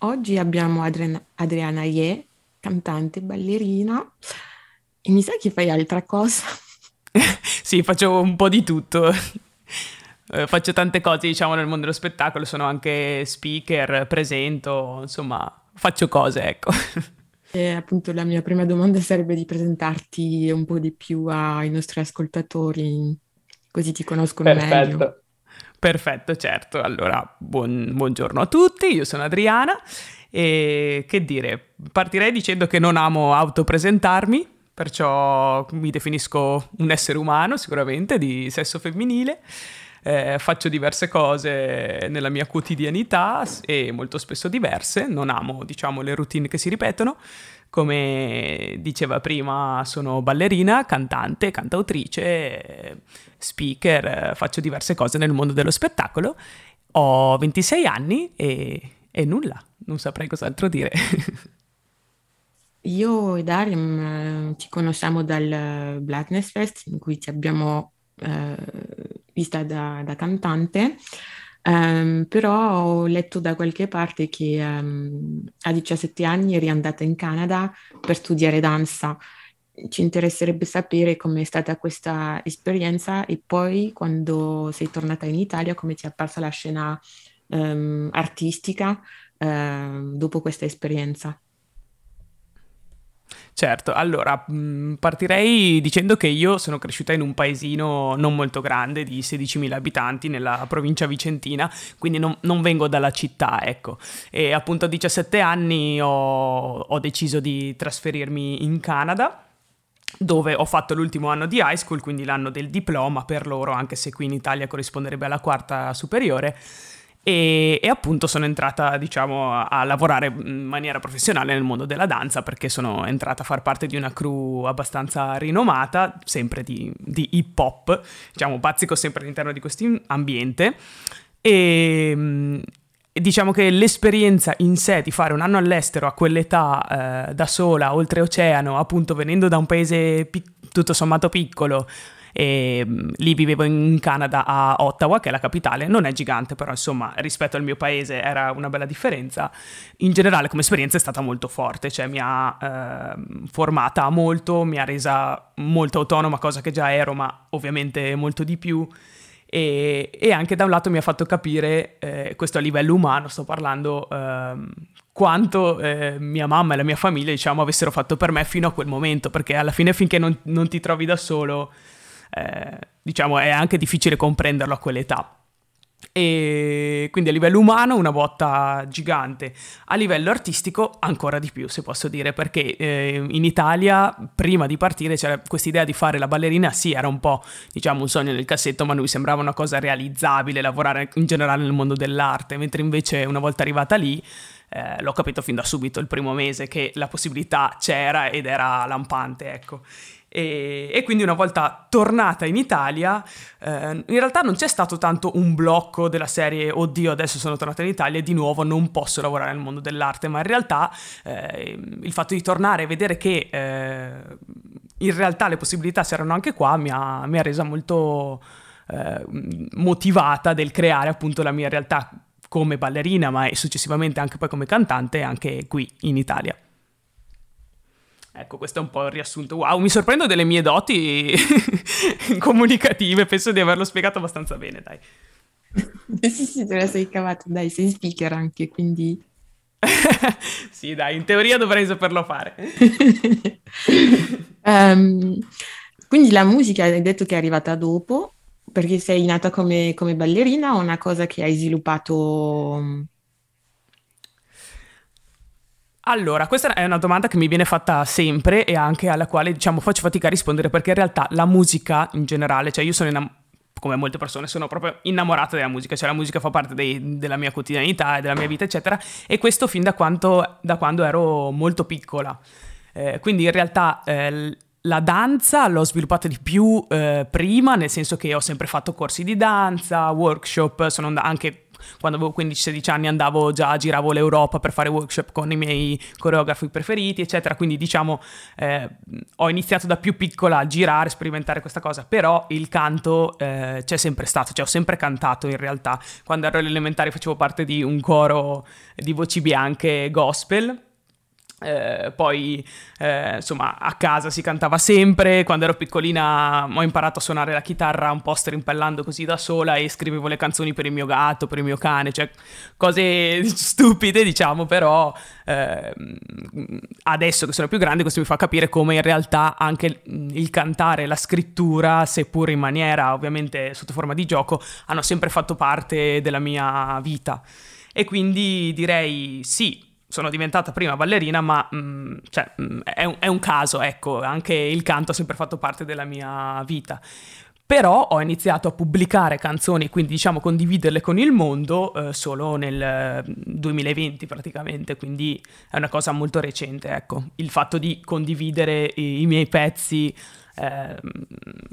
Oggi abbiamo Adriana, Adriana Ye, cantante, ballerina, e mi sa che fai altra cosa. sì, faccio un po' di tutto. Eh, faccio tante cose, diciamo, nel mondo dello spettacolo, sono anche speaker, presento, insomma, faccio cose, ecco. E appunto la mia prima domanda sarebbe di presentarti un po' di più ai nostri ascoltatori, così ti conoscono Perfetto. meglio. Perfetto, certo. Allora, buon, buongiorno a tutti, io sono Adriana e che dire, partirei dicendo che non amo autopresentarmi, perciò mi definisco un essere umano sicuramente di sesso femminile. Eh, faccio diverse cose nella mia quotidianità e molto spesso diverse, non amo diciamo le routine che si ripetono. Come diceva prima, sono ballerina, cantante, cantautrice, speaker, faccio diverse cose nel mondo dello spettacolo. Ho 26 anni e, e nulla, non saprei cos'altro dire. Io e Darim eh, ci conosciamo dal Blackness Fest in cui ti abbiamo eh, vista da, da cantante, um, però ho letto da qualche parte che um, a 17 anni eri andata in Canada per studiare danza. Ci interesserebbe sapere com'è stata questa esperienza e poi quando sei tornata in Italia come ti è apparsa la scena um, artistica dopo questa esperienza. Certo, allora partirei dicendo che io sono cresciuta in un paesino non molto grande di 16.000 abitanti nella provincia vicentina, quindi non, non vengo dalla città, ecco. E appunto a 17 anni ho, ho deciso di trasferirmi in Canada dove ho fatto l'ultimo anno di high school, quindi l'anno del diploma per loro, anche se qui in Italia corrisponderebbe alla quarta superiore e, e, appunto sono entrata diciamo a, lavorare in maniera professionale nel mondo della danza perché sono entrata a far parte di una crew abbastanza rinomata, sempre di, di hip hop, diciamo bazzico sempre all'interno di questo ambiente. E, e diciamo che l'esperienza in sé di fare un anno all'estero a quell'età eh, da sola, oltreoceano, appunto venendo da un paese pic- tutto sommato piccolo, e mm, lì vivevo in Canada a Ottawa, che è la capitale, non è gigante, però insomma rispetto al mio paese era una bella differenza. In generale come esperienza è stata molto forte, cioè mi ha eh, formata molto, mi ha resa molto autonoma, cosa che già ero, ma ovviamente molto di più. E, e anche da un lato mi ha fatto capire, eh, questo a livello umano, sto parlando, eh, quanto eh, mia mamma e la mia famiglia, diciamo, avessero fatto per me fino a quel momento, perché alla fine finché non, non ti trovi da solo eh, diciamo è anche difficile comprenderlo a quell'età. E quindi a livello umano una botta gigante, a livello artistico ancora di più se posso dire, perché eh, in Italia prima di partire c'era questa idea di fare la ballerina, sì era un po' diciamo un sogno nel cassetto, ma noi sembrava una cosa realizzabile, lavorare in generale nel mondo dell'arte, mentre invece una volta arrivata lì eh, l'ho capito fin da subito il primo mese che la possibilità c'era ed era lampante, ecco. E, e, quindi una volta tornata in Italia, eh, in realtà non c'è stato tanto un blocco della serie oddio adesso sono tornata in Italia e di nuovo non posso lavorare nel mondo dell'arte, ma in realtà eh, il fatto di tornare e vedere che eh, in realtà le possibilità c'erano anche qua mi ha, mi ha resa molto eh, motivata del creare appunto la mia realtà come ballerina, ma successivamente anche poi come cantante anche qui in Italia. Ecco, questo è un po' il riassunto. Wow, mi sorprendo delle mie doti comunicative, penso di averlo spiegato abbastanza bene, dai. sì, sì, te la sei cavata, dai, sei speaker anche, quindi... sì, dai, in teoria dovrei saperlo fare. um, quindi la musica hai detto che è arrivata dopo, perché sei nata come, come ballerina o una cosa che hai sviluppato allora, questa è una domanda che mi viene fatta sempre e anche alla quale, diciamo, faccio fatica a rispondere perché in realtà la musica in generale, cioè io sono innam- come molte persone, sono proprio innamorata della musica, cioè la musica fa parte dei, della mia quotidianità e della mia vita, eccetera, e questo fin da, quanto, da quando ero molto piccola. Eh, quindi in realtà eh, la danza l'ho sviluppata di più eh, prima, nel senso che ho sempre fatto corsi di danza, workshop, sono anche quando avevo 15-16 anni andavo già, giravo l'Europa per fare workshop con i miei coreografi preferiti, eccetera. Quindi diciamo eh, ho iniziato da più piccola a girare, sperimentare questa cosa, però il canto eh, c'è sempre stato, cioè ho sempre cantato in realtà. Quando ero alle elementari facevo parte di un coro di voci bianche gospel eh, poi eh, insomma a casa si cantava sempre. Quando ero piccolina ho imparato a suonare la chitarra un po' strimpellando così da sola e scrivevo le canzoni per il mio gatto per il mio cane cioè cose stupide diciamo però eh, adesso che sono più grande questo mi fa capire come in realtà anche il cantare la scrittura seppur in maniera ovviamente sotto forma di gioco hanno sempre fatto parte della mia vita. E quindi direi sì sono diventata prima ballerina, ma mh, mm, cioè, mh, mm, è, un, è, un, caso, ecco, anche il canto ha sempre fatto parte della mia vita. Però ho iniziato a pubblicare canzoni, quindi diciamo condividerle con il mondo eh, solo nel 2020 praticamente, quindi è una cosa molto recente, ecco. Il fatto di condividere i, i miei pezzi eh,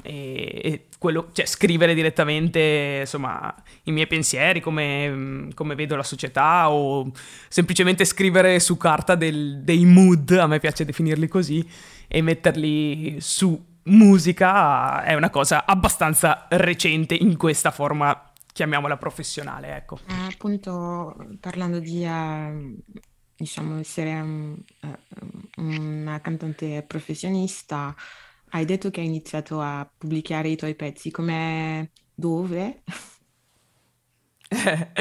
e, quello, cioè, scrivere direttamente insomma, i miei pensieri, come, come, vedo la società o semplicemente scrivere su carta del, dei mood, a me piace definirli così, e metterli su musica è una cosa abbastanza recente in questa forma, chiamiamola professionale, ecco. Eh, appunto, parlando di, uh, diciamo, essere um, uh, una cantante professionista, hai detto che hai iniziato a pubblicare i tuoi pezzi, come dove?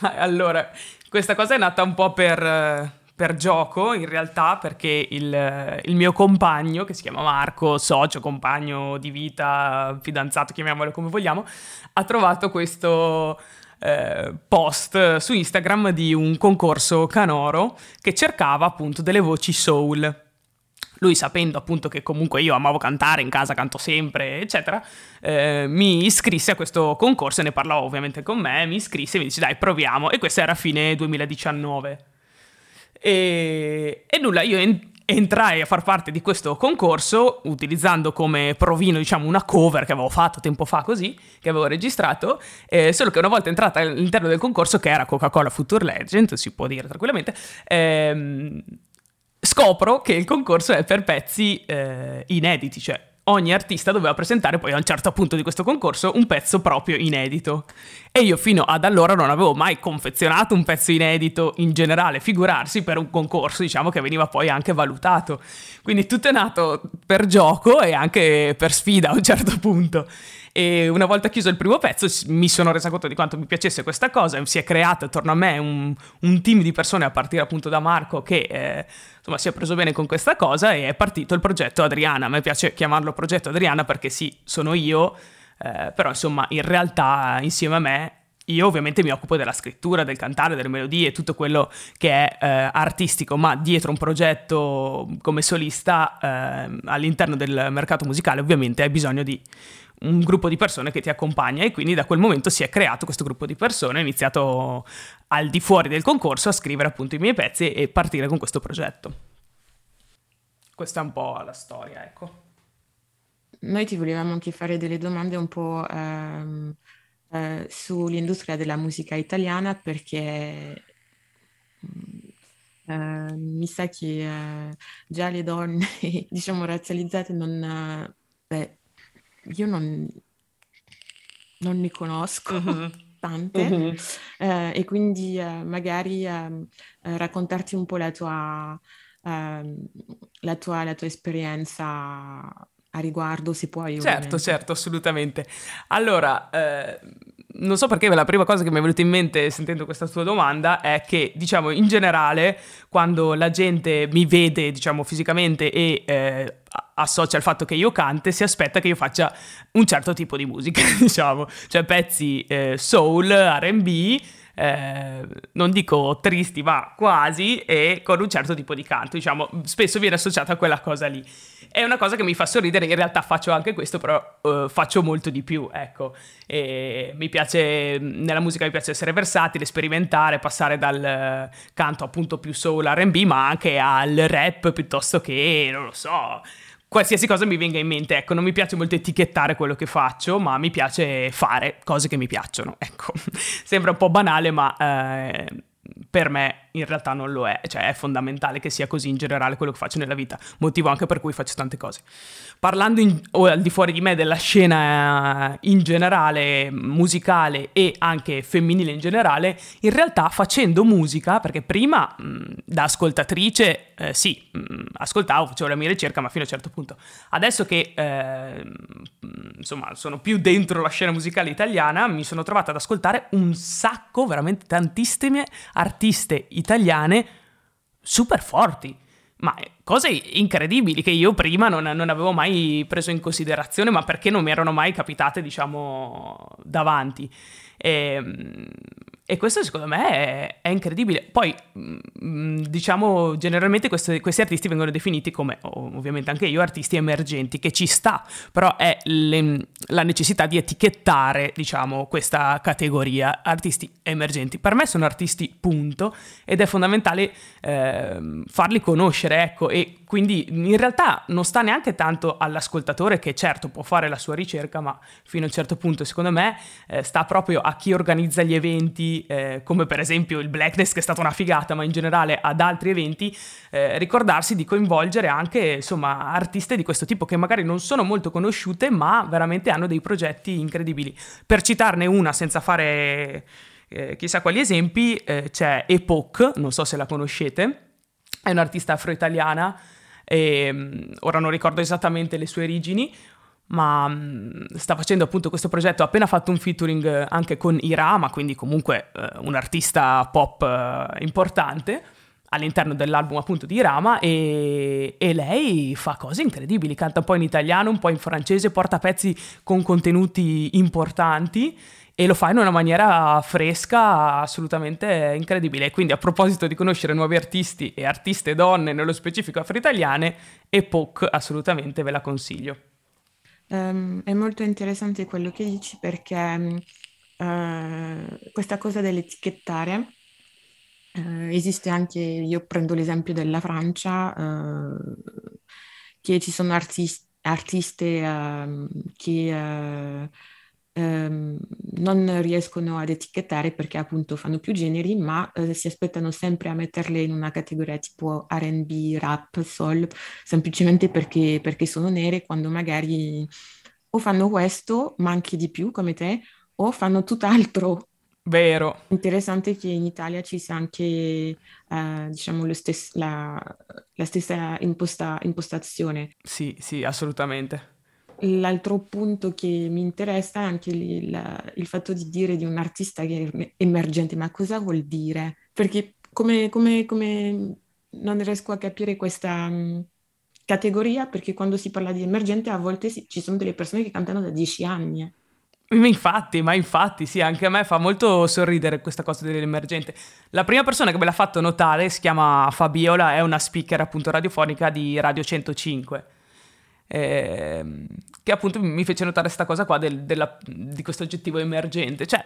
allora, questa cosa è nata un po' per, per gioco, in realtà, perché il, il, mio compagno, che si chiama Marco, socio, compagno di vita, fidanzato, chiamiamolo come vogliamo, ha trovato questo... Eh, post su Instagram di un concorso canoro che cercava appunto delle voci soul lui sapendo appunto che comunque io amavo cantare, in casa canto sempre, eccetera, eh, mi iscrisse a questo concorso e ne parlavo ovviamente con me, mi iscrisse e mi dice dai proviamo e questo era fine 2019. E, e nulla, io en- entrai a far parte di questo concorso utilizzando come provino diciamo una cover che avevo fatto tempo fa così, che avevo registrato, eh, solo che una volta entrata all'interno del concorso che era Coca-Cola Future Legend, si può dire tranquillamente, ehm, scopro che il concorso è per pezzi eh, inediti, cioè ogni artista doveva presentare poi a un certo punto di questo concorso un pezzo proprio inedito. E io fino ad allora non avevo mai confezionato un pezzo inedito in generale, figurarsi per un concorso, diciamo che veniva poi anche valutato. Quindi tutto è nato per gioco e anche per sfida a un certo punto. E una volta chiuso il primo pezzo mi sono resa conto di quanto mi piacesse questa cosa si è creato attorno a me un, un team di persone a partire appunto da Marco che eh, insomma si è preso bene con questa cosa e è partito il progetto Adriana. A me piace chiamarlo progetto Adriana perché sì, sono io, eh, però insomma in realtà insieme a me io ovviamente mi occupo della scrittura, del cantare, delle melodie, tutto quello che è eh, artistico, ma dietro un progetto come solista eh, all'interno del mercato musicale ovviamente hai bisogno di un gruppo di persone che ti accompagna e quindi da quel momento si è creato questo gruppo di persone, ho iniziato al di fuori del concorso a scrivere appunto i miei pezzi e partire con questo progetto. Questa è un po' la storia, ecco. Noi ti volevamo anche fare delle domande un po' ehm, eh, sull'industria della musica italiana perché eh, mi sa che eh, già le donne, diciamo, razzializzate non... Beh, io non, non ne conosco uh-huh. tante uh-huh. Eh, e quindi eh, magari ehm, eh, raccontarti un po' la tua, ehm, la tua, la tua esperienza a riguardo, se puoi. Certo, ovviamente. certo, assolutamente. Allora, eh, non so perché la prima cosa che mi è venuta in mente sentendo questa tua domanda è che, diciamo, in generale, quando la gente mi vede, diciamo, fisicamente e eh, associa al fatto che io cante, si aspetta che io faccia un certo tipo di musica, diciamo, cioè pezzi eh, soul, RB, eh, non dico tristi, ma quasi, e con un certo tipo di canto, diciamo, spesso viene associata a quella cosa lì. È una cosa che mi fa sorridere, in realtà faccio anche questo, però uh, faccio molto di più, ecco. E mi piace, nella musica mi piace essere versatile, sperimentare, passare dal canto appunto più soul RB, ma anche al rap piuttosto che, non lo so, qualsiasi cosa mi venga in mente. Ecco, non mi piace molto etichettare quello che faccio, ma mi piace fare cose che mi piacciono. Ecco, sembra un po' banale, ma eh, per me in realtà non lo è, cioè è fondamentale che sia così in generale quello che faccio nella vita, motivo anche per cui faccio tante cose. Parlando in, o al di fuori di me della scena in generale, musicale e anche femminile in generale, in realtà facendo musica, perché prima mh, da ascoltatrice eh, sì, mh, ascoltavo, facevo la mia ricerca, ma fino a un certo punto. Adesso che eh, insomma sono più dentro la scena musicale italiana, mi sono trovata ad ascoltare un sacco, veramente tantissime artiste italiane italiane super forti. Ma cose incredibili che io prima non, non, avevo mai preso in considerazione, ma perché non mi erano mai capitate, diciamo, davanti. Ehm, e questo secondo me è, è incredibile. Poi, mm, mm, diciamo, generalmente questi, questi, artisti vengono definiti come, ovviamente anche io, artisti emergenti, che ci sta, però è le, la necessità di etichettare, diciamo, questa categoria, artisti emergenti. Per me sono artisti, punto, ed è fondamentale eh, farli conoscere, ecco, e quindi in realtà non sta neanche tanto all'ascoltatore che certo può fare la sua ricerca, ma fino a un certo punto, secondo me, eh, sta proprio a chi organizza gli eventi, eh, come per esempio il Blackness che è stata una figata, ma in generale ad altri eventi, eh, ricordarsi di coinvolgere anche insomma artiste di questo tipo che magari non sono molto conosciute, ma veramente hanno dei progetti incredibili. Per citarne una senza fare eh, chissà quali esempi, eh, c'è Epoch, non so se la conoscete, è un'artista afro-italiana. E, mm, ora non ricordo esattamente le sue origini, ma mm, sta facendo appunto questo progetto, ha appena fatto un featuring eh, anche con Irama, quindi comunque eh, un artista pop eh, importante all'interno dell'album appunto di Irama e, e, lei fa cose incredibili, canta un po' in italiano, un po' in francese, porta pezzi con contenuti importanti e lo fa in una maniera fresca assolutamente incredibile. Quindi a proposito di conoscere nuovi artisti e artiste donne, nello specifico afro-italiane, Epoch assolutamente ve la consiglio. Um, è molto interessante quello che dici perché uh, questa cosa dell'etichettare uh, esiste anche, io prendo l'esempio della Francia, uh, che ci sono artisti, artiste ehm, che ehm, non riescono ad etichettare perché appunto fanno più generi, ma eh, si aspettano sempre a metterle in una categoria tipo RB, rap, soul, semplicemente perché, perché sono nere quando magari o fanno questo, ma anche di più come te, o fanno tutt'altro. Vero. Interessante che in Italia ci sia anche, eh, diciamo, stes- la, la, stessa imposta- impostazione. Sì, sì, assolutamente. L'altro punto che mi interessa è anche il, il, fatto di dire di un artista che è emergente, ma cosa vuol dire? Perché come, come, come non riesco a capire questa um, categoria, perché quando si parla di emergente a volte si, ci sono delle persone che cantano da dieci anni. Eh. Infatti, ma infatti, sì, anche a me fa molto sorridere questa cosa dell'emergente. La prima persona che me l'ha fatto notare si chiama Fabiola, è una speaker appunto radiofonica di Radio 105 eh, che appunto mi fece notare questa cosa qua del, della, di questo oggettivo emergente. Cioè,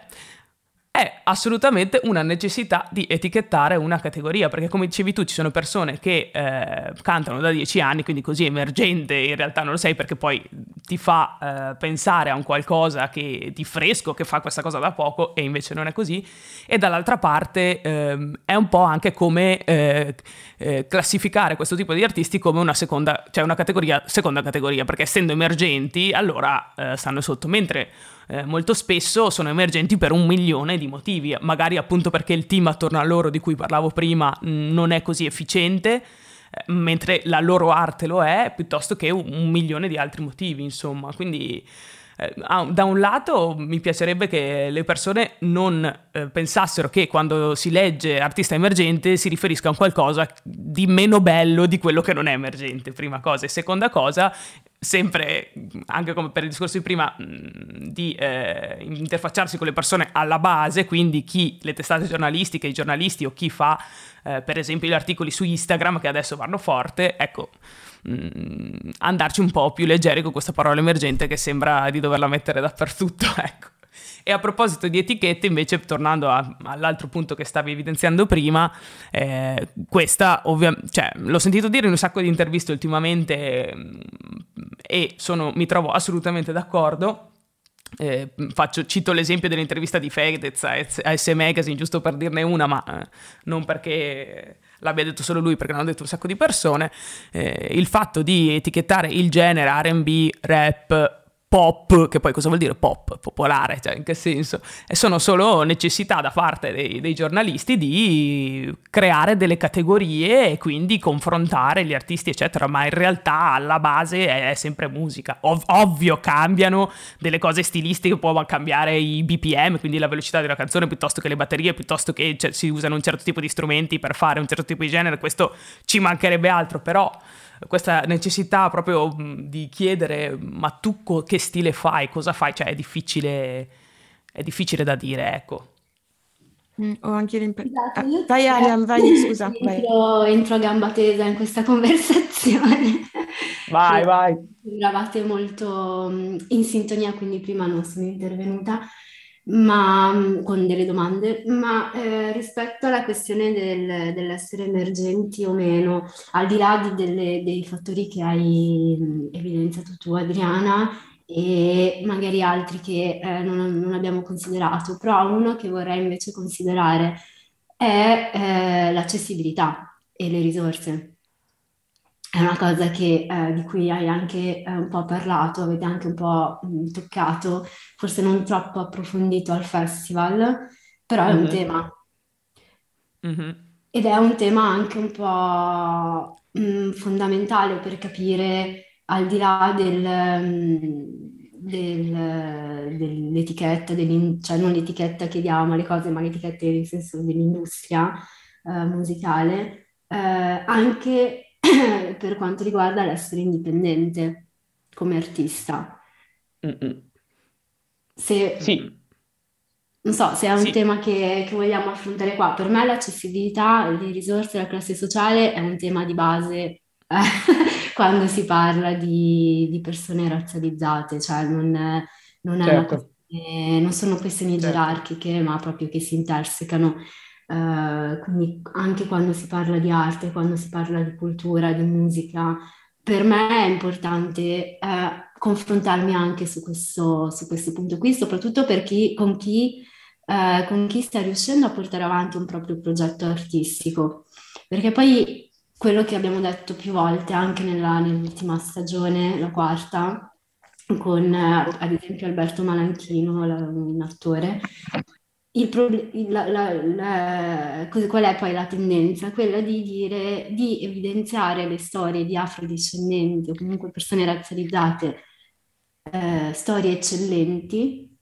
è assolutamente una necessità di etichettare una categoria, perché come dicevi tu ci sono persone che eh, cantano da dieci anni, quindi così emergente in realtà non lo sei perché poi ti fa eh, pensare a un qualcosa che, di fresco che fa questa cosa da poco e invece non è così, e dall'altra parte eh, è un po' anche come eh, eh, classificare questo tipo di artisti come una seconda, cioè una categoria, seconda categoria, perché essendo emergenti allora eh, stanno sotto, mentre molto spesso sono emergenti per un milione di motivi, magari appunto perché il team attorno a loro di cui parlavo prima mh, non è così efficiente, eh, mentre la loro arte lo è, piuttosto che un milione di altri motivi, insomma. Quindi eh, da un lato mi piacerebbe che le persone non eh, pensassero che quando si legge artista emergente si riferisca a qualcosa di meno bello di quello che non è emergente, prima cosa. E seconda cosa, sempre, anche come per il discorso di prima, mh, di eh, interfacciarsi con le persone alla base, quindi chi, le testate giornalistiche, i giornalisti o chi fa eh, per esempio gli articoli su Instagram che adesso vanno forte, ecco, mh, andarci un po' più leggeri con questa parola emergente che sembra di doverla mettere dappertutto, ecco. E a proposito di etichette, invece, tornando a, all'altro punto che stavi evidenziando prima, eh, questa ovviamente, cioè, l'ho sentito dire in un sacco di interviste ultimamente mm, e sono, mi trovo assolutamente d'accordo. Eh, faccio, cito l'esempio dell'intervista di Fedez a, a S Magazine, giusto per dirne una, ma eh, non perché l'abbia detto solo lui, perché l'hanno detto un sacco di persone. Eh, il fatto di etichettare il genere RB, rap, pop, che poi cosa vuol dire pop, popolare, cioè in che senso? E sono solo necessità da parte dei, dei, giornalisti di creare delle categorie e quindi confrontare gli artisti, eccetera, ma in realtà alla base è, sempre musica. Ov- ovvio, cambiano delle cose stilistiche, può cambiare i BPM, quindi la velocità della canzone, piuttosto che le batterie, piuttosto che cioè, si usano un certo tipo di strumenti per fare un certo tipo di genere, questo ci mancherebbe altro, però questa necessità proprio di chiedere ma tu co- che stile fai, cosa fai, cioè è difficile, è difficile da dire, ecco. Mm, ho anche l'impressione... Esatto, ah, vai Ariam, vai, scusa. Entro, vai. entro a gamba tesa in questa conversazione. Vai, vai. Eravate molto in sintonia, quindi prima non sono intervenuta ma mm, con delle domande, ma eh, rispetto alla questione del, dell'essere emergenti o meno, al di là di delle, dei fattori che hai mm, evidenziato tu, Adriana, e magari altri che eh, non, non, abbiamo considerato, però uno che vorrei invece considerare è eh, l'accessibilità e le risorse è una cosa che, eh, di cui hai anche eh, un po' parlato, avete anche un po' mh, mm, toccato, forse non troppo approfondito al festival, però è mm-hmm. un tema. Mm-hmm. Ed è un tema anche un po' mh, mm, fondamentale per capire al di là del, mm, del, dell'etichetta, cioè non l'etichetta che diamo alle cose, ma l'etichetta nel senso dell'industria eh, musicale, eh, anche per quanto riguarda l'essere indipendente come artista. Mm-mm. Se, sì. Non so se è un sì. tema che, che, vogliamo affrontare qua. Per me l'accessibilità, le risorse della classe sociale è un tema di base eh, quando si parla di, di persone razzializzate, cioè non, non, certo. questione, non sono questioni certo. gerarchiche, ma proprio che si intersecano Uh, quindi anche quando si parla di arte, quando si parla di cultura, di musica, per me è importante uh, confrontarmi anche su questo, su questo, punto qui, soprattutto per chi, con, chi, uh, con chi sta riuscendo a portare avanti un proprio progetto artistico. Perché poi quello che abbiamo detto più volte anche nella, nell'ultima stagione, la quarta, con ad esempio Alberto Malanchino, un attore, il proble- la, la, la, qual è poi la tendenza? Quella di dire, di evidenziare le storie di afrodiscendenti o comunque persone razzializzate, eh, storie eccellenti,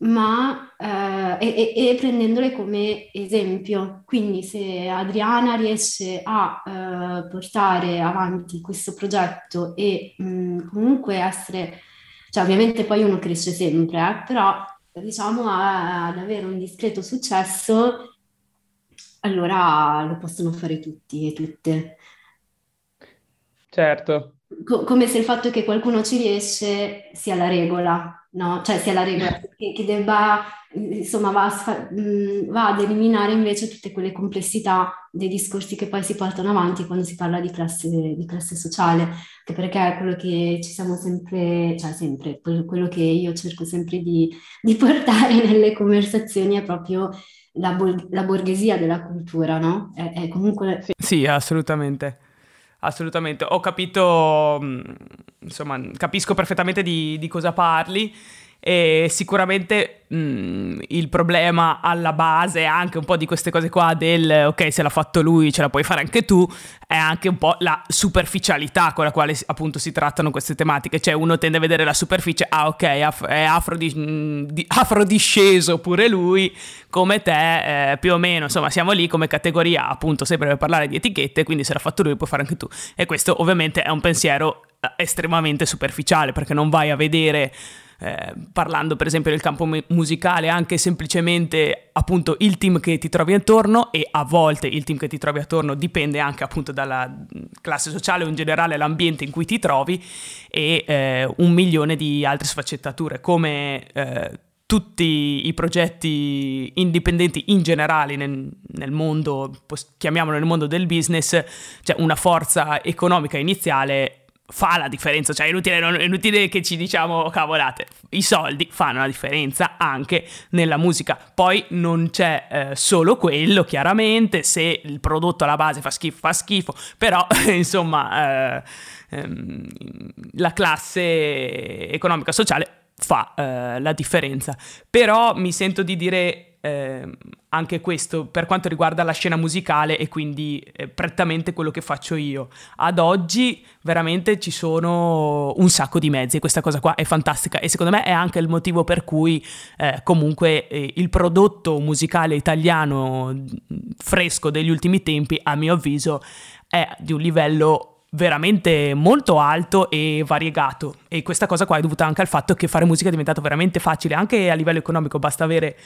ma eh, e, e, prendendole come esempio. Quindi se Adriana riesce a eh, portare avanti questo progetto e mh, comunque essere, cioè ovviamente poi uno cresce sempre, eh, però diciamo, ad avere un discreto successo, allora lo possono fare tutti e tutte. Certo. Co- come se il fatto che qualcuno ci riesce sia la regola, no? Cioè sia la regola che, che debba, insomma, va, a, mh, va ad eliminare invece tutte quelle complessità dei discorsi che poi si portano avanti quando si parla di classe, di classe sociale, anche perché quello che ci siamo sempre, cioè sempre, quello che io cerco sempre di, di portare nelle conversazioni è proprio la, la borghesia della cultura, no? È, è comunque... Sì, assolutamente. Assolutamente, ho capito, mm, insomma, capisco perfettamente di, di cosa parli e sicuramente mh, mm, il problema alla base anche un po' di queste cose qua del ok se l'ha fatto lui ce la puoi fare anche tu è anche un po' la superficialità con la quale appunto si trattano queste tematiche. Cioè uno tende a vedere la superficie ah ok af- è afrodis- mm, di- afrodisceso pure lui come te eh, più o meno. Insomma siamo lì come categoria appunto sempre per parlare di etichette quindi se l'ha fatto lui puoi fare anche tu. E questo ovviamente è un pensiero eh, estremamente superficiale perché non vai a vedere eh, parlando per esempio del campo mu- musicale, anche semplicemente appunto il team che ti trovi attorno e a volte il team che ti trovi attorno dipende anche appunto dalla classe sociale o in generale l'ambiente in cui ti trovi e eh, un milione di altre sfaccettature come... Eh, tutti i progetti indipendenti in generale nel, nel mondo, chiamiamolo nel mondo del business, cioè una forza economica iniziale fa la differenza, cioè è inutile, non, è inutile che ci diciamo cavolate, i soldi fanno la differenza anche nella musica, poi non c'è eh, solo quello chiaramente, se il prodotto alla base fa schifo fa schifo, però insomma eh, ehm, la classe economica sociale fa eh, la differenza. Però mi sento di dire eh, anche questo per quanto riguarda la scena musicale e quindi eh, prettamente quello che faccio io. Ad oggi veramente ci sono un sacco di mezzi e questa cosa qua è fantastica e secondo me è anche il motivo per cui eh, comunque eh, il prodotto musicale italiano fresco degli ultimi tempi a mio avviso è di un livello veramente molto alto e variegato e questa cosa qua è dovuta anche al fatto che fare musica è diventato veramente facile anche a livello economico basta avere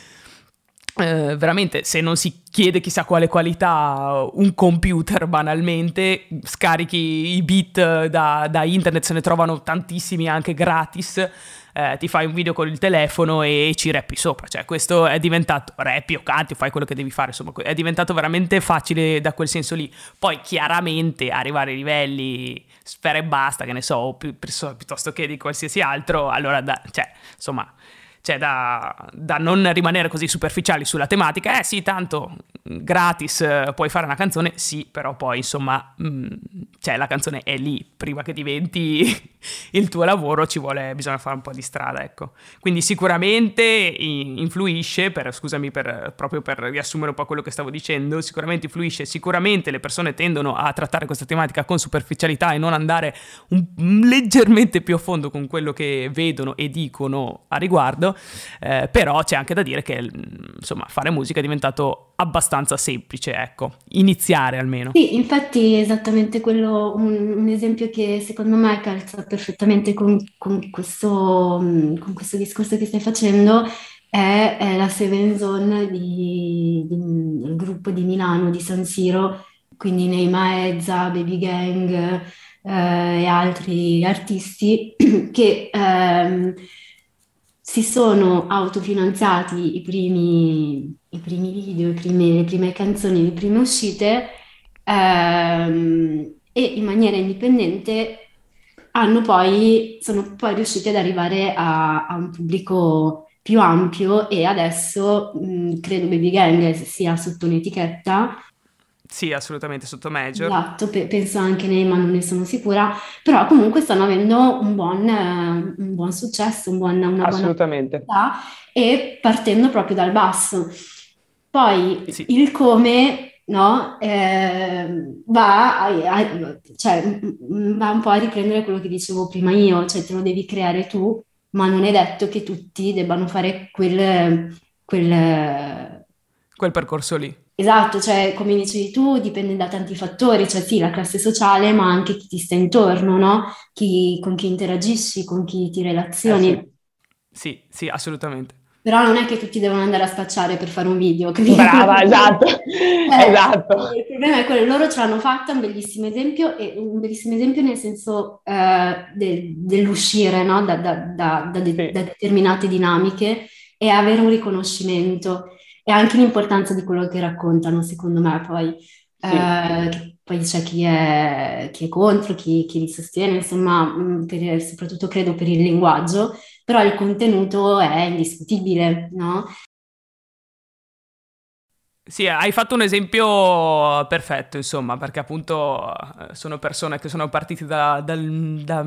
eh, veramente se non si chiede chissà quale qualità un computer banalmente scarichi i beat da, da internet se ne trovano tantissimi anche gratis eh, ti fai un video con il telefono e ci rappi sopra. Cioè, questo è diventato rappi o canti, fai quello che devi fare, insomma, è diventato veramente facile da quel senso lì. Poi chiaramente arrivare ai livelli sfera e basta, che ne so, pi- piuttosto che di qualsiasi altro, allora da, cioè, insomma, cioè da, da, non rimanere così superficiali sulla tematica, eh sì, tanto gratis eh, puoi fare una canzone, sì, però poi insomma, mh, mm, cioè la canzone è lì, prima che diventi il tuo lavoro ci vuole, bisogna fare un po' di strada, ecco. Quindi sicuramente influisce, per, scusami per, proprio per riassumere un po' quello che stavo dicendo, sicuramente influisce, sicuramente le persone tendono a trattare questa tematica con superficialità e non andare un, leggermente più a fondo con quello che vedono e dicono a riguardo, eh, però c'è anche da dire che insomma fare musica è diventato abbastanza semplice, ecco, iniziare almeno. Sì, infatti esattamente quello, un, un esempio che secondo me calza perfettamente con, con, questo, con questo discorso che stai facendo è, la Seven Zone di, di, del gruppo di Milano, di San Siro, quindi Neima Ezza, Baby Gang eh, e altri artisti che... Ehm, si sono autofinanziati i primi, i primi video, i prime, le prime canzoni, le prime uscite ehm, e in maniera indipendente poi, sono poi riusciti ad arrivare a, a un pubblico più ampio e adesso mh, credo Baby Gang sia sotto un'etichetta sì, assolutamente sotto Major. Esatto, pe- penso anche nei, ma non ne sono sicura, però comunque stanno avendo un buon, eh, un buon successo, un buon, una assolutamente. buona e partendo proprio dal basso. Poi sì. il come no, eh, va, a, a, cioè, va un po' a riprendere quello che dicevo prima io, cioè te lo devi creare tu, ma non è detto che tutti debbano fare quel, quel, quel percorso lì. Esatto, cioè come dicevi tu, dipende da tanti fattori, cioè sì, la classe sociale, ma anche chi ti sta intorno, no? Chi, con chi interagisci, con chi ti relazioni. Eh sì. sì, sì, assolutamente. Però non è che tutti devono andare a spacciare per fare un video. Capito? Brava, esatto. eh, esatto. Il problema è quello, loro ce l'hanno fatta, un bellissimo esempio, e un bellissimo esempio nel senso eh, de, dell'uscire no? da, da, da, da, de, sì. da determinate dinamiche e avere un riconoscimento e anche l'importanza di quello che raccontano, secondo me, poi. Sì. Eh, poi c'è chi è, chi è contro, chi, chi, li sostiene, insomma, mm, per, soprattutto credo per il linguaggio, però il contenuto è indiscutibile, no? Sì, hai fatto un esempio perfetto, insomma, perché appunto eh, sono persone che sono partite da, da, da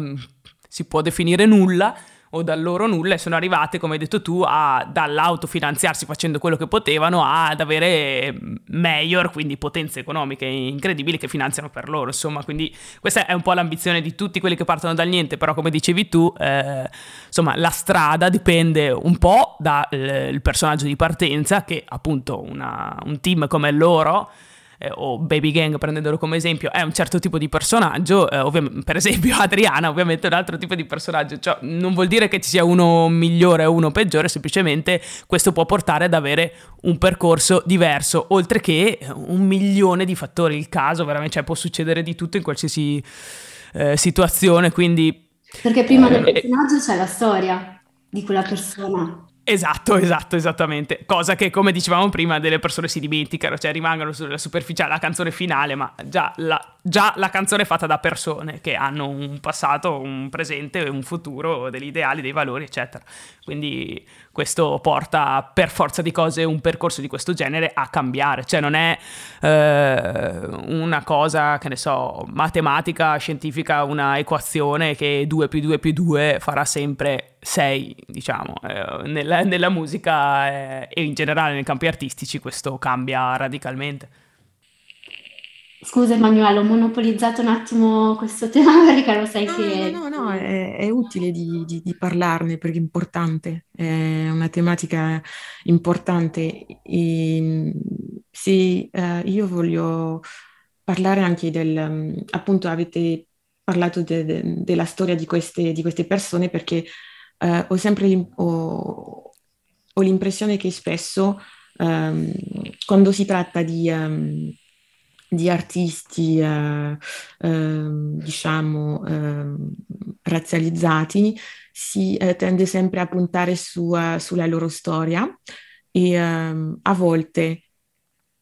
si può definire nulla, o dal loro nulla e sono arrivate, come hai detto tu, a, dall'autofinanziarsi facendo quello che potevano ad avere major, quindi potenze economiche incredibili che finanziano per loro. Insomma, quindi questa è un po' l'ambizione di tutti quelli che partono dal niente, però come dicevi tu, eh, insomma, la strada dipende un po' dal personaggio di partenza, che appunto una, un team come loro eh, o Baby Gang prendendolo come esempio, è un certo tipo di personaggio, eh, ovvi- per esempio Adriana ovviamente è un altro tipo di personaggio, cioè, non vuol dire che ci sia uno migliore o uno peggiore, semplicemente questo può portare ad avere un percorso diverso, oltre che un milione di fattori, il caso veramente, cioè, può succedere di tutto in qualsiasi eh, situazione, quindi... Perché prima del eh, personaggio c'è la storia di quella persona. Esatto, esatto, esattamente. Cosa che, come dicevamo prima, delle persone si dimenticano, cioè rimangono sulla superficiale la canzone finale, ma già la, già la canzone è fatta da persone che hanno un passato, un presente, un futuro, degli ideali, dei valori, eccetera. Quindi questo porta per forza di cose un percorso di questo genere a cambiare, cioè non è eh, una cosa, che ne so, matematica, scientifica, una equazione che 2 più 2 più 2 farà sempre 6, diciamo, eh, nella, nella, musica eh, e in generale nei campi artistici questo cambia radicalmente. Scusa Emanuele, ho monopolizzato un attimo questo tema perché lo sai no, che... No, no, no, è, è utile di, di, di, parlarne perché è importante, è una tematica importante. E, sì, eh, io voglio parlare anche del... appunto avete parlato de, de, della storia di queste, di queste persone perché eh, ho sempre ho, ho l'impressione che spesso um, quando si tratta di, um, di artisti, uh, uh, diciamo, uh, razzializzati, si eh, tende sempre a puntare su, sulla loro storia e a volte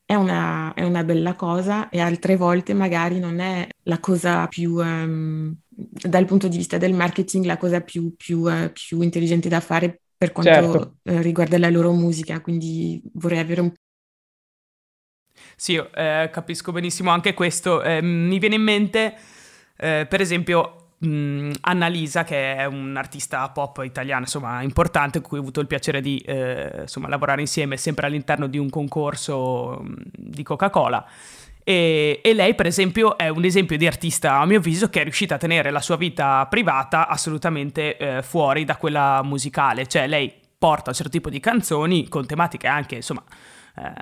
è una, è una, bella cosa e altre volte magari non è la cosa più, um, dal punto di vista del marketing, la cosa più, più, uh, più intelligente da fare per quanto certo. riguarda la loro musica, quindi vorrei avere un Sì, eh, capisco benissimo anche questo. Eh, mi viene in mente, eh, per esempio, mh, Annalisa, che è un'artista pop italiana, insomma, importante, con cui ho avuto il piacere di eh, insomma, lavorare insieme sempre all'interno di un concorso mh, di Coca-Cola. E, e, lei, per esempio, è un esempio di artista, a mio avviso, che è riuscita a tenere la sua vita privata assolutamente eh, fuori da quella musicale. Cioè, lei porta un certo tipo di canzoni con tematiche anche, insomma, eh,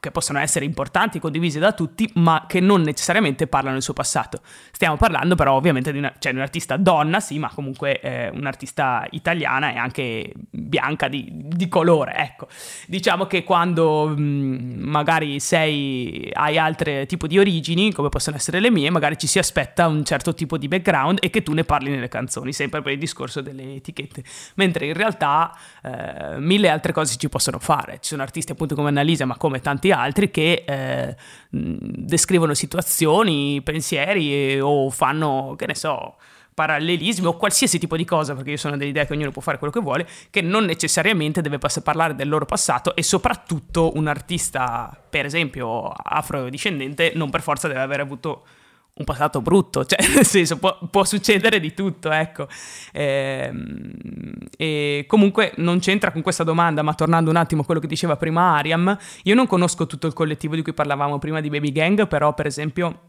che possono essere importanti, condivise da tutti, ma che non necessariamente parlano del suo passato. Stiamo parlando però ovviamente di, una, cioè, di un'artista donna, sì, ma comunque eh, un'artista italiana e anche bianca di, di colore, ecco. Diciamo che quando mh, mm, magari sei, hai altri tipi di origini, come possono essere le mie, magari ci si aspetta un certo tipo di background e che tu ne parli nelle canzoni, sempre per il discorso delle etichette. Mentre in realtà eh, mille altre cose ci possono fare. Ci sono artisti appunto come Annalisa, ma come tanti altri che eh, descrivono situazioni, pensieri o fanno, che ne so, parallelismi o qualsiasi tipo di cosa, perché io sono dell'idea che ognuno può fare quello che vuole, che non necessariamente deve pass- parlare del loro passato e soprattutto un artista, per esempio afrodiscendente, non per forza deve aver avuto un passato brutto, cioè nel senso può, può succedere di tutto, ecco. E, ehm, e, comunque non c'entra con questa domanda, ma tornando un attimo a quello che diceva prima Ariam, io non conosco tutto il collettivo di cui parlavamo prima di Baby Gang, però per esempio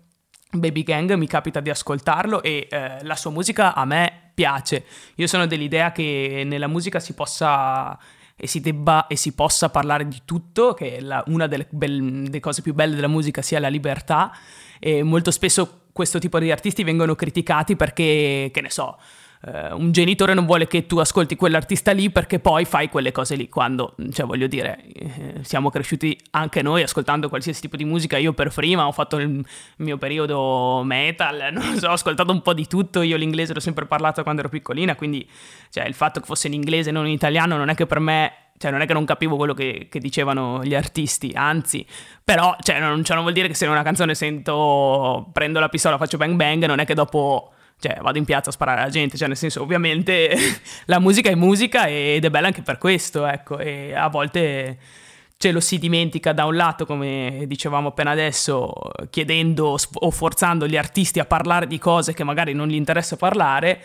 Baby Gang mi capita di ascoltarlo e eh, la sua musica a me piace. Io sono dell'idea che nella musica si possa e si debba e si possa parlare di tutto, che la, una delle, be- delle cose più belle della musica sia la libertà e molto spesso questo tipo di artisti vengono criticati perché, che ne so, Uh, un genitore non vuole che tu ascolti quell'artista lì perché poi fai quelle cose lì, quando, cioè voglio dire, eh, siamo cresciuti anche noi ascoltando qualsiasi tipo di musica, io per prima ho fatto il mio periodo metal, non so, ho ascoltato un po' di tutto, io l'inglese l'ho sempre parlato quando ero piccolina, quindi cioè, il fatto che fosse in inglese e non in italiano non è che per me cioè non è che non capivo quello che, che dicevano gli artisti, anzi, però cioè, non, cioè, non, vuol dire che se in una canzone sento prendo la pistola, faccio bang bang, non è che dopo cioè vado in piazza a sparare alla gente, cioè nel senso ovviamente la musica è musica ed è bella anche per questo, ecco, e a volte ce lo si dimentica da un lato, come dicevamo appena adesso, chiedendo o forzando gli artisti a parlare di cose che magari non gli interessa parlare,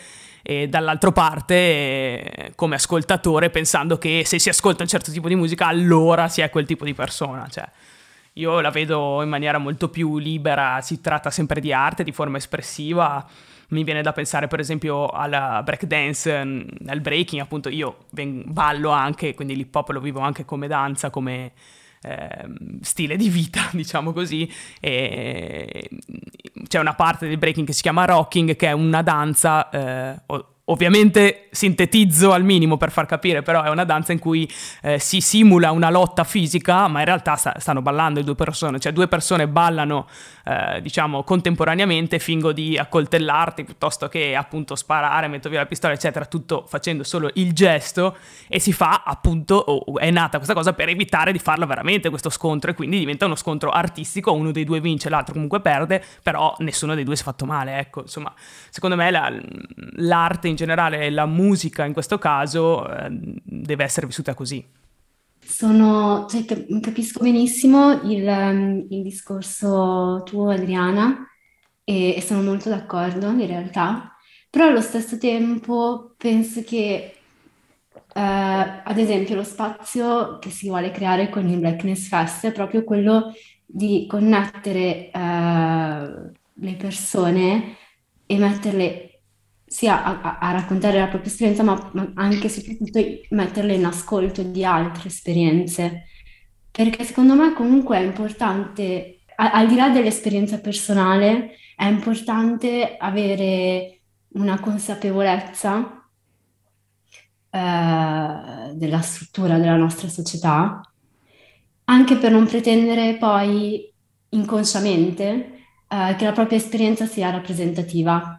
e dall'altra parte come ascoltatore pensando che se si ascolta un certo tipo di musica allora si è quel tipo di persona, cioè. Io la vedo in maniera molto più libera, si tratta sempre di arte, di forma espressiva. Mi viene da pensare per esempio alla breakdance, mm, al breaking, appunto io ballo anche, quindi l'hip hop lo vivo anche come danza, come eh, stile di vita, diciamo così. E c'è una parte del breaking che si chiama rocking, che è una danza, eh, Ovviamente sintetizzo al minimo per far capire, però è una danza in cui eh, si simula una lotta fisica, ma in realtà sta, stanno ballando due persone, cioè due persone ballano, eh, diciamo, contemporaneamente, fingo di accoltellarti piuttosto che appunto sparare, metto via la pistola, eccetera, tutto facendo solo il gesto e si fa appunto, oh, è nata questa cosa per evitare di farlo veramente questo scontro e quindi diventa uno scontro artistico, uno dei due vince, l'altro comunque perde, però nessuno dei due si è fatto male, ecco, insomma, secondo me la, l'arte in generale, la musica in questo caso, eh, deve essere vissuta così. Sono, cioè, capisco benissimo il, ehm, il discorso tuo, Adriana, e, e, sono molto d'accordo in realtà, però allo stesso tempo penso che, eh, ad esempio, lo spazio che si vuole creare con il Blackness Fest è proprio quello di connettere eh, le persone e metterle sia a, a, raccontare la propria esperienza, ma, ma anche e soprattutto metterle in ascolto di altre esperienze. Perché secondo me comunque è importante, a, al di là dell'esperienza personale, è importante avere una consapevolezza eh, della struttura della nostra società, anche per non pretendere poi inconsciamente eh, che la propria esperienza sia rappresentativa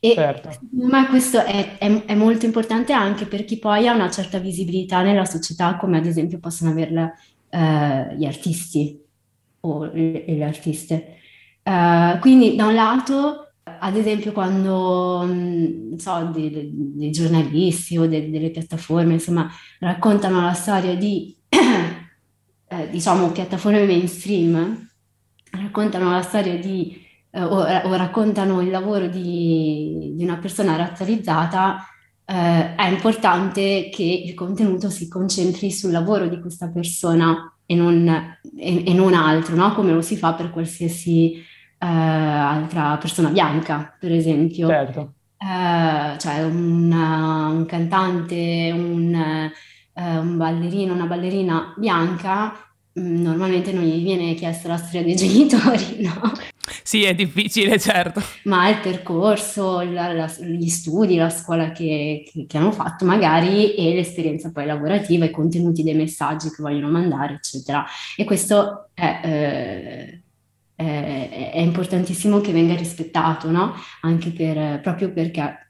e certo. me questo è, è, è, molto importante anche per chi poi ha una certa visibilità nella società, come ad esempio possono averla eh, gli artisti o le, le artiste. Uh, quindi da un lato, ad esempio, quando mm, so, dei, dei, giornalisti o de, delle piattaforme, insomma, raccontano la storia di, eh, diciamo, piattaforme mainstream, raccontano la storia di eh, o, o, raccontano il lavoro di, di una persona razzializzata, eh, è importante che il contenuto si concentri sul lavoro di questa persona e non, e, e non altro, no? come lo si fa per qualsiasi eh, altra persona bianca, per esempio. Certo. Uh, cioè una, un cantante, un, uh, un, ballerino, una ballerina bianca, normalmente non gli viene chiesta la storia dei genitori, no? Sì, è difficile, certo. Ma il percorso, la, la, gli studi, la scuola che, che, che, hanno fatto magari e l'esperienza poi lavorativa, i contenuti dei messaggi che vogliono mandare, eccetera. E questo è, eh, è, è importantissimo che venga rispettato, no? Anche per, proprio perché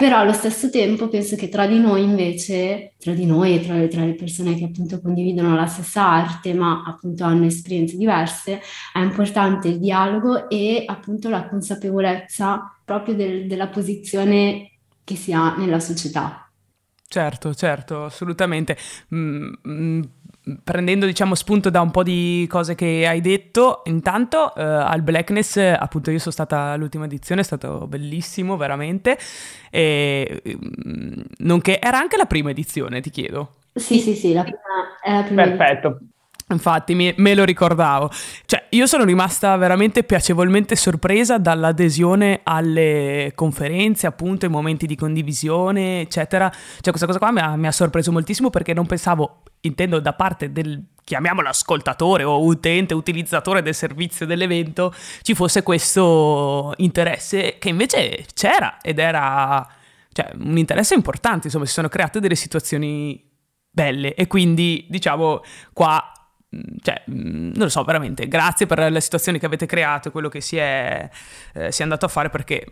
però allo stesso tempo penso che tra di noi invece, tra di noi e tra tra le, persone che appunto condividono la stessa arte, ma appunto hanno esperienze diverse, è importante il dialogo e appunto la consapevolezza proprio del, della posizione che si ha nella società. Certo, certo, assolutamente. Mm, mm, prendendo diciamo spunto da un po' di cose che hai detto, intanto eh, al Blackness, appunto io sono stata all'ultima edizione, è stato bellissimo veramente, e, mm, nonché era anche la prima edizione, ti chiedo. Sì, sì, sì, la prima, è la prima Perfetto. Edizione. Infatti me, me, lo ricordavo. Cioè, io sono rimasta veramente piacevolmente sorpresa dall'adesione alle conferenze, appunto, ai momenti di condivisione, eccetera. Cioè, questa cosa qua mi ha, mi ha sorpreso moltissimo perché non pensavo, intendo da parte del, chiamiamolo ascoltatore o utente, utilizzatore del servizio dell'evento, ci fosse questo interesse che invece c'era ed era cioè, un interesse importante, insomma, si sono create delle situazioni belle e quindi diciamo qua cioè, mm, non lo so, veramente, grazie per le situazioni che avete creato, quello che si è, eh, si è andato a fare, perché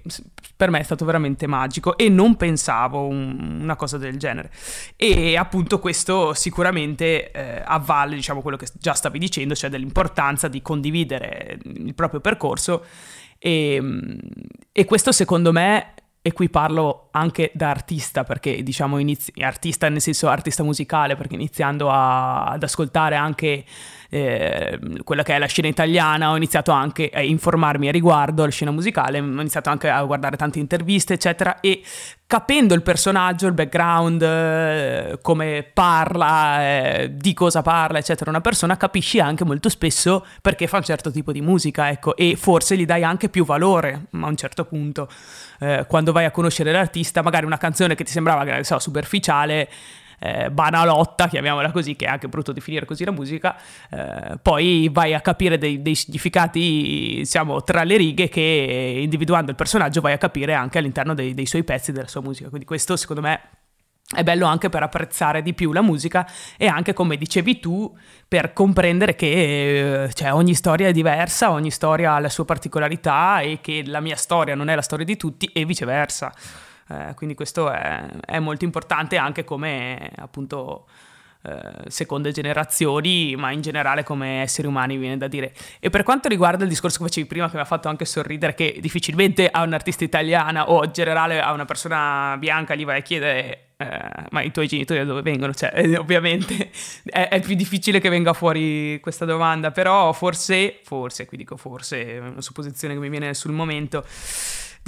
per me è stato veramente magico e non pensavo un, una cosa del genere. E appunto questo sicuramente eh, avvale, diciamo, quello che già stavi dicendo, cioè dell'importanza di condividere il proprio percorso e, mm, e questo secondo me e qui parlo anche da artista, perché diciamo inizi- artista nel senso artista musicale, perché iniziando a- ad ascoltare anche eh, quella che è la scena italiana, ho iniziato anche a informarmi a riguardo alla scena musicale, ho iniziato anche a guardare tante interviste, eccetera, e capendo il personaggio, il background, eh, come parla, eh, di cosa parla, eccetera, una persona capisci anche molto spesso perché fa un certo tipo di musica, ecco, e forse gli dai anche più valore a un certo punto. Eh, quando vai a conoscere l'artista, magari una canzone che ti sembrava, so, superficiale, eh, banalotta, chiamiamola così, che è anche brutto definire così la musica, eh, poi vai a capire dei, dei significati, diciamo, tra le righe che individuando il personaggio vai a capire anche all'interno dei, dei suoi pezzi, della sua musica. Quindi questo secondo me è bello anche per apprezzare di più la musica e anche, come dicevi tu, per comprendere che eh, cioè, ogni storia è diversa, ogni storia ha la sua particolarità e che la mia storia non è la storia di tutti e viceversa. Eh, quindi questo è, è, molto importante anche come appunto seconde generazioni, ma in generale come esseri umani viene da dire. E per quanto riguarda il discorso che facevi prima, che mi ha fatto anche sorridere, che difficilmente a un'artista italiana o in generale a una persona bianca gli vai a chiedere eh, ma i tuoi genitori da dove vengono? Cioè, eh, ovviamente è, è, più difficile che venga fuori questa domanda, però forse, forse, qui dico forse, è una supposizione che mi viene sul momento,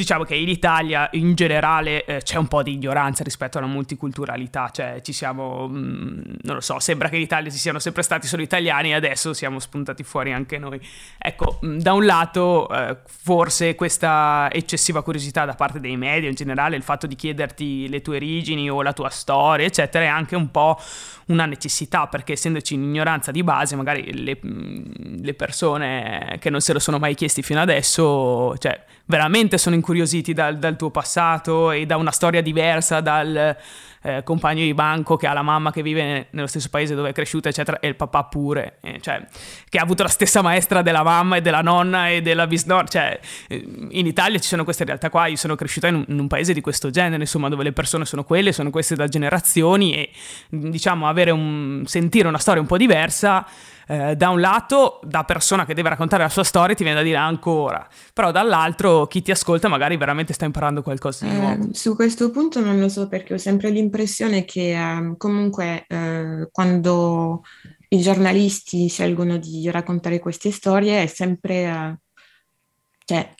diciamo che in Italia in generale eh, c'è un po' di ignoranza rispetto alla multiculturalità, cioè ci siamo, mh, mm, non lo so, sembra che in Italia ci siano sempre stati solo italiani e adesso siamo spuntati fuori anche noi. Ecco, mh, mm, da un lato eh, forse questa eccessiva curiosità da parte dei media in generale, il fatto di chiederti le tue origini o la tua storia, eccetera, è anche un po' una necessità, perché essendoci in ignoranza di base, magari le, mm, le persone che non se lo sono mai chiesti fino adesso, cioè veramente sono incuriositi dal, dal tuo passato e da una storia diversa dal eh, compagno di banco che ha la mamma che vive nello stesso paese dove è cresciuta, eccetera, e il papà pure, eh, cioè, che ha avuto la stessa maestra della mamma e della nonna e della bisnonna, cioè, eh, in Italia ci sono queste realtà qua, io sono cresciuta in un, in un, paese di questo genere, insomma, dove le persone sono quelle, sono queste da generazioni e, diciamo, avere un, sentire una storia un po' diversa eh, da un lato, da persona che deve raccontare la sua storia, ti viene da dire ancora, però dall'altro chi ti ascolta magari veramente sta imparando qualcosa di nuovo. Eh, su questo punto non lo so perché ho sempre l'impressione che eh, comunque eh, quando i giornalisti scelgono di raccontare queste storie è sempre... Eh, cioè,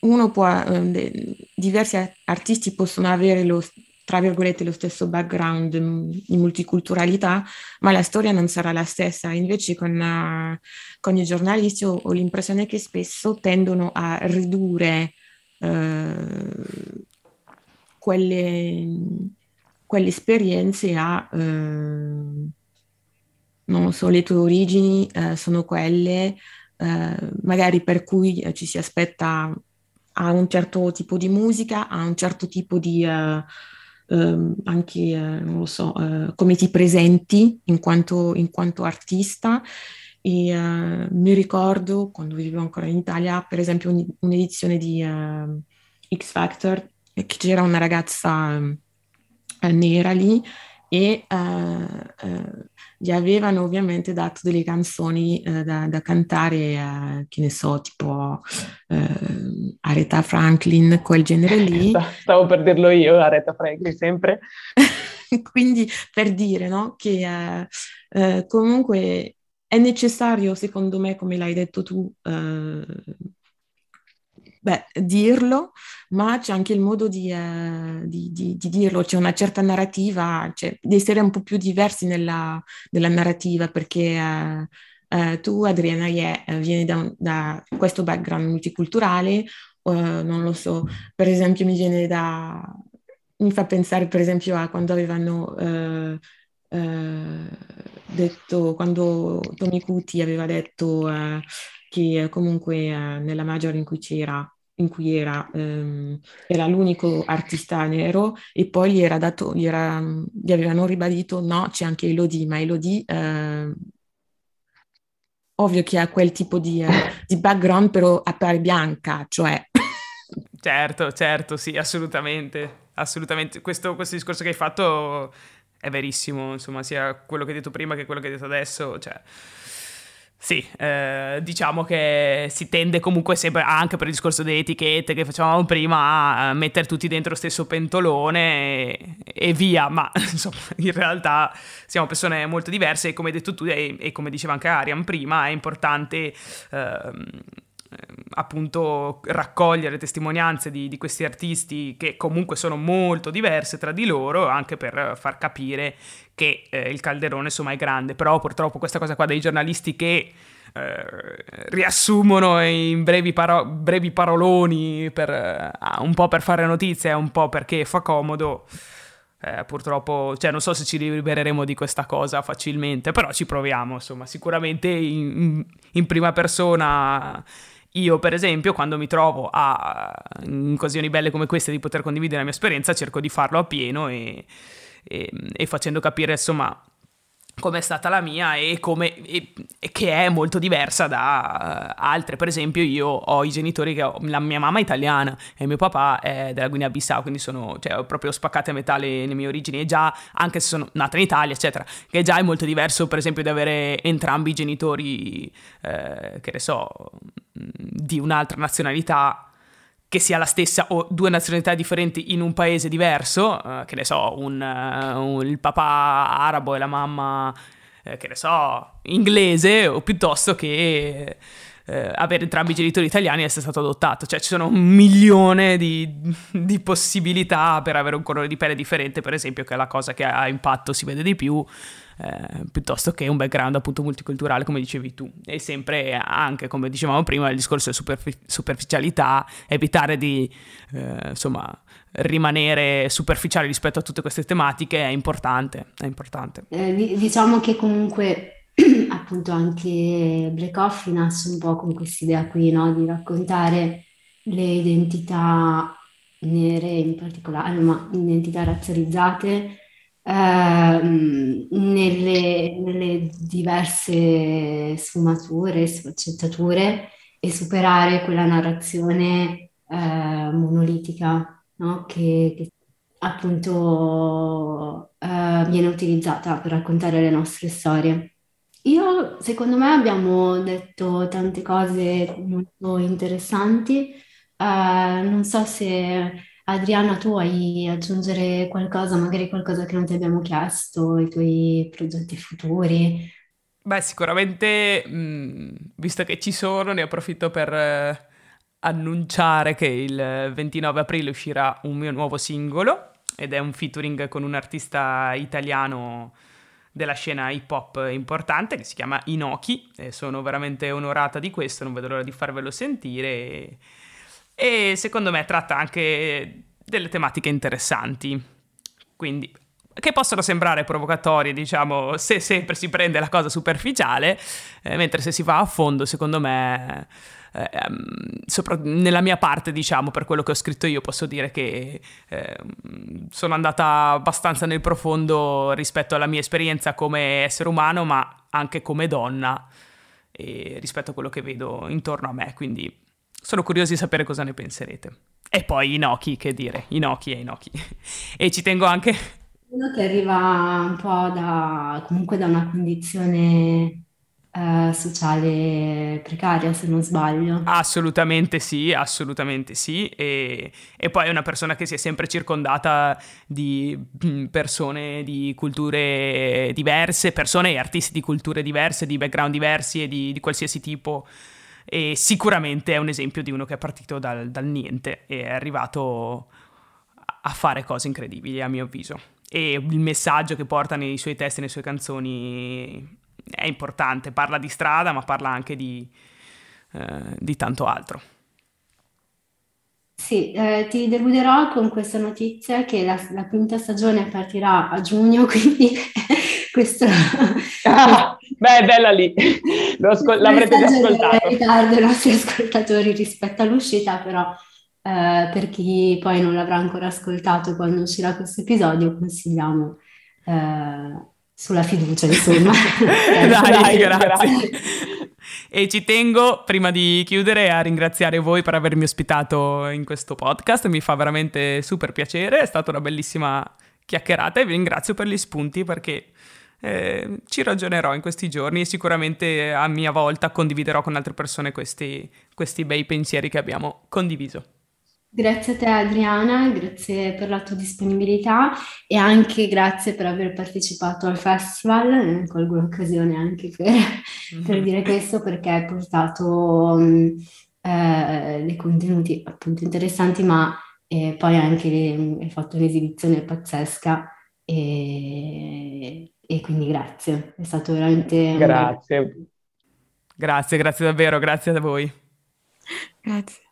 uno può, eh, diversi artisti possono avere lo, tra virgolette, lo stesso background di multiculturalità, ma la storia non sarà la stessa. Invece con, uh, con i giornalisti ho, ho, l'impressione che spesso tendono a ridurre uh, quelle, quelle, esperienze a, uh, non so, le tue origini sono quelle magari per cui ci si aspetta a un certo tipo di musica, a un certo tipo di eh, anche, eh, non lo so, eh, come ti presenti in quanto, in quanto artista. E eh, mi ricordo quando vivevo ancora in Italia, per esempio, un, un'edizione di eh, X Factor, che c'era una ragazza nera lì e gli avevano ovviamente dato delle canzoni uh, da, da, cantare, che ne so, tipo Aretha Franklin, quel genere lì. Stavo per dirlo io, Aretha Franklin, sempre. Quindi per dire no, che comunque è necessario, secondo me, come l'hai detto tu, beh, dirlo, ma c'è anche il modo di, eh, di, di, di dirlo, c'è una certa narrativa, cioè, di essere un po' più diversi nella, nella narrativa, perché eh, eh, tu, Adriana, yeah, vieni da, da, questo background multiculturale, non lo so, per esempio mi viene da... mi fa pensare per esempio a quando avevano... Uh, detto quando Tommy Cuti aveva detto uh, che comunque nella major in cui c'era in cui era, ehm, era, l'unico artista nero e poi gli, era dato, gli, era, gli avevano ribadito no, c'è anche Elodie, ma Elodie eh, ovvio che ha quel tipo di, eh, di background però appare bianca, cioè... certo, certo, sì, assolutamente, assolutamente. Questo, questo discorso che hai fatto è verissimo, insomma, sia quello che hai detto prima che quello che hai detto adesso, cioè sì, eh, diciamo che si tende comunque sempre, anche per il discorso delle etichette che facevamo prima, a mettere tutti dentro lo stesso pentolone e, e via, ma insomma in realtà siamo persone molto diverse e come hai detto tu e, e come diceva anche Arian prima, è importante... Ehm, appunto raccogliere testimonianze di, di, questi artisti che comunque sono molto diverse tra di loro anche per far capire che eh, il calderone insomma è grande. Però purtroppo questa cosa qua dei giornalisti che eh, riassumono in brevi, paro- brevi paroloni per, uh, un po' per fare notizie un po' perché fa comodo eh, purtroppo, cioè non so se ci libereremo di questa cosa facilmente, però ci proviamo, insomma, sicuramente in, in prima persona io, per esempio, quando mi trovo a, in occasioni belle come queste di poter condividere la mia esperienza, cerco di farlo a pieno e, e, e facendo capire, insomma, come è stata la mia e, come, e, e che è molto diversa da uh, altre. Per esempio, io ho i genitori che ho, la mia mamma è italiana e mio papà è della Guinea Bissau, quindi sono cioè, proprio spaccate a metà le, le, mie origini e già, anche se sono nata in Italia, eccetera, che già è molto diverso, per esempio, di avere entrambi i genitori, eh, che ne so, di un'altra nazionalità che sia la stessa o due nazionalità differenti in un paese diverso, uh, che ne so, un, uh, un, il papà arabo e la mamma, uh, che ne so, inglese, o piuttosto che avere entrambi i genitori italiani e essere stato adottato. Cioè ci sono un milione di, di possibilità per avere un colore di pelle differente, per esempio, che è la cosa che ha impatto si vede di più eh, piuttosto che un background appunto multiculturale come dicevi tu e sempre anche come dicevamo prima il discorso di superfi- superficialità evitare di eh, insomma rimanere superficiali rispetto a tutte queste tematiche è importante, è importante. Eh, diciamo che comunque appunto anche Black Coffee nasce un po' con quest'idea qui no? di raccontare le identità nere in particolare ma identità razzializzate Ehm, nelle, nelle diverse sfumature, sfaccettature e superare quella narrazione eh, monolitica no? che, che, appunto eh, viene utilizzata per raccontare le nostre storie. Io, secondo me, abbiamo detto tante cose molto interessanti. Eh, non so se Adriana, tu vuoi aggiungere qualcosa, magari qualcosa che non ti abbiamo chiesto, i tuoi progetti futuri? Beh, sicuramente, mh, visto che ci sono, ne approfitto per eh, annunciare che il 29 aprile uscirà un mio nuovo singolo ed è un featuring con un artista italiano della scena hip hop importante che si chiama Inoki e sono veramente onorata di questo, non vedo l'ora di farvelo sentire. E e secondo me tratta anche delle tematiche interessanti. Quindi che possono sembrare provocatorie, diciamo, se sempre si prende la cosa superficiale, eh, mentre se si va a fondo, secondo me, eh, sopra, nella mia parte, diciamo, per quello che ho scritto io, posso dire che eh, sono andata abbastanza nel profondo rispetto alla mia esperienza come essere umano, ma anche come donna, rispetto a quello che vedo intorno a me, quindi sono curioso di sapere cosa ne penserete. E poi Inoki, che dire, Inoki e Inoki. e ci tengo anche... Uno che arriva un po' da, comunque da una condizione eh, sociale precaria, se non sbaglio. Assolutamente sì, assolutamente sì. E, e, poi è una persona che si è sempre circondata di mm, persone di culture diverse, persone e artisti di culture diverse, di background diversi e di, di qualsiasi tipo e sicuramente è un esempio di uno che è partito dal, dal niente e è arrivato a fare cose incredibili, a mio avviso. E il messaggio che porta nei suoi testi, nelle sue canzoni è importante, parla di strada ma parla anche di, eh, di tanto altro. Sì, eh, ti deluderò con questa notizia che la, la, quinta stagione partirà a giugno, quindi questo... Ah, beh, è bella lì, ascol- l'avrete già ascoltato. ritardo i nostri ascoltatori rispetto all'uscita, però eh, per chi poi non l'avrà ancora ascoltato quando uscirà questo episodio, consigliamo eh, sulla fiducia, insomma. dai, dai, grazie. E ci tengo, prima di chiudere, a ringraziare voi per avermi ospitato in questo podcast. Mi fa veramente super piacere, è stata una bellissima chiacchierata e vi ringrazio per gli spunti perché eh, ci ragionerò in questi giorni e sicuramente a mia volta condividerò con altre persone questi, questi bei pensieri che abbiamo condiviso. Grazie a te Adriana, grazie per la tua disponibilità e anche grazie per aver partecipato al festival, colgo l'occasione anche per, mm-hmm. per dire questo perché hai portato um, eh, dei contenuti appunto interessanti ma eh, poi anche le, hai fatto un'esibizione pazzesca e, e quindi grazie, è stato veramente... Grazie. Grazie, grazie davvero, grazie a voi. Grazie.